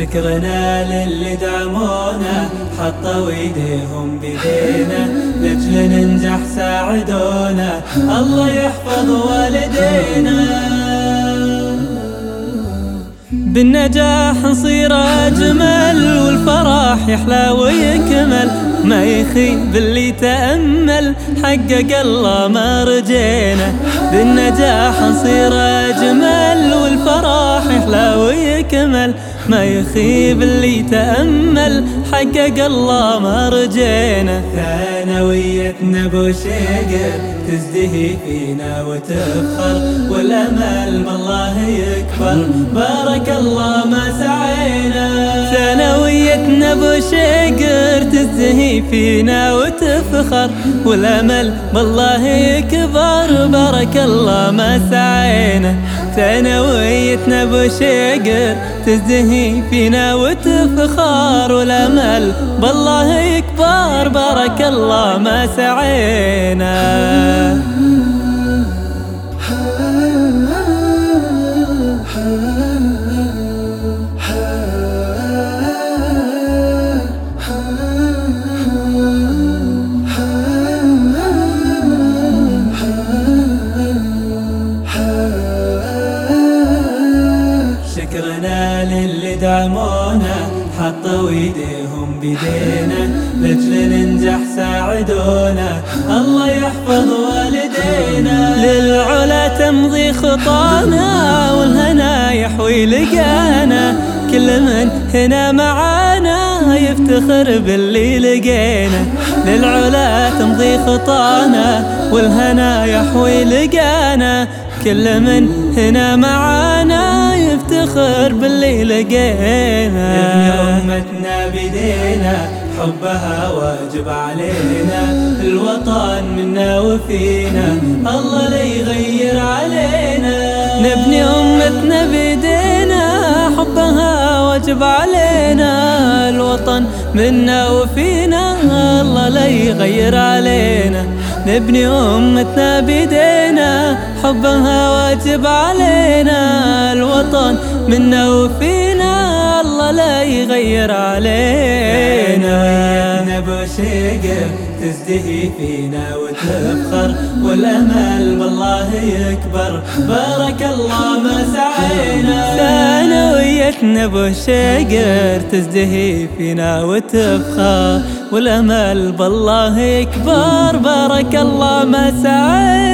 شكرنا للي دعمونا حطوا ايديهم بيدينا لجل ننجح ساعدونا الله يحفظ والدينا. بالنجاح نصير أجمل والفرح يحلى ويكمل. ما يخيب اللي تأمل. حقق الله ما رجينا. بالنجاح نصير أجمل والفرح يحلى ويكمل. ما يخيب اللي تأمل. حقق الله ما رجينا. ثانويتنا بوشيقر تزدهي فينا وتفخر والأمل بالله يكبر. بارك الله ما سعينا. ثانويتنا بوشيقر تزدهي فينا وتفخر والأمل بالله يكبر. بارك الله ما سعينا ثانويتنا بوشيقر تزدهي فينا وتفخر والأمل بالله يكبر. بارك الله ما سعينا. شكرنا للي دعمونا حطوا إيديهم بيدينا لجل ننجح ساعدونا. الله يحفظ والدينا. للعلا تمضي خطانا والهنا يحوي لقانا. كل من هنا معانا. يفتخر باللي لقينا. للعلا تمضي خطانا والهنا يحوي لقانا. كل من هنا معانا يفتخر باللي لقينا. ابن أمتنا بدينا حبها واجب علينا. الوطن منا وفينا الله لا يغير علينا. نبني أمتنا واجب علينا الوطن منا وفينا الله لا يغير علينا. نبني أمتنا بدينا حبها واجب علينا الوطن منا وفينا الله لا يغير علينا. نبو شقر تزدهي فينا وتفخر والأمل بالله يكبر. بارك الله ما سعينا. ثانويتنا بشقر تزدهي فينا وتفخر والأمل بالله يكبر. بارك الله ما سعينا.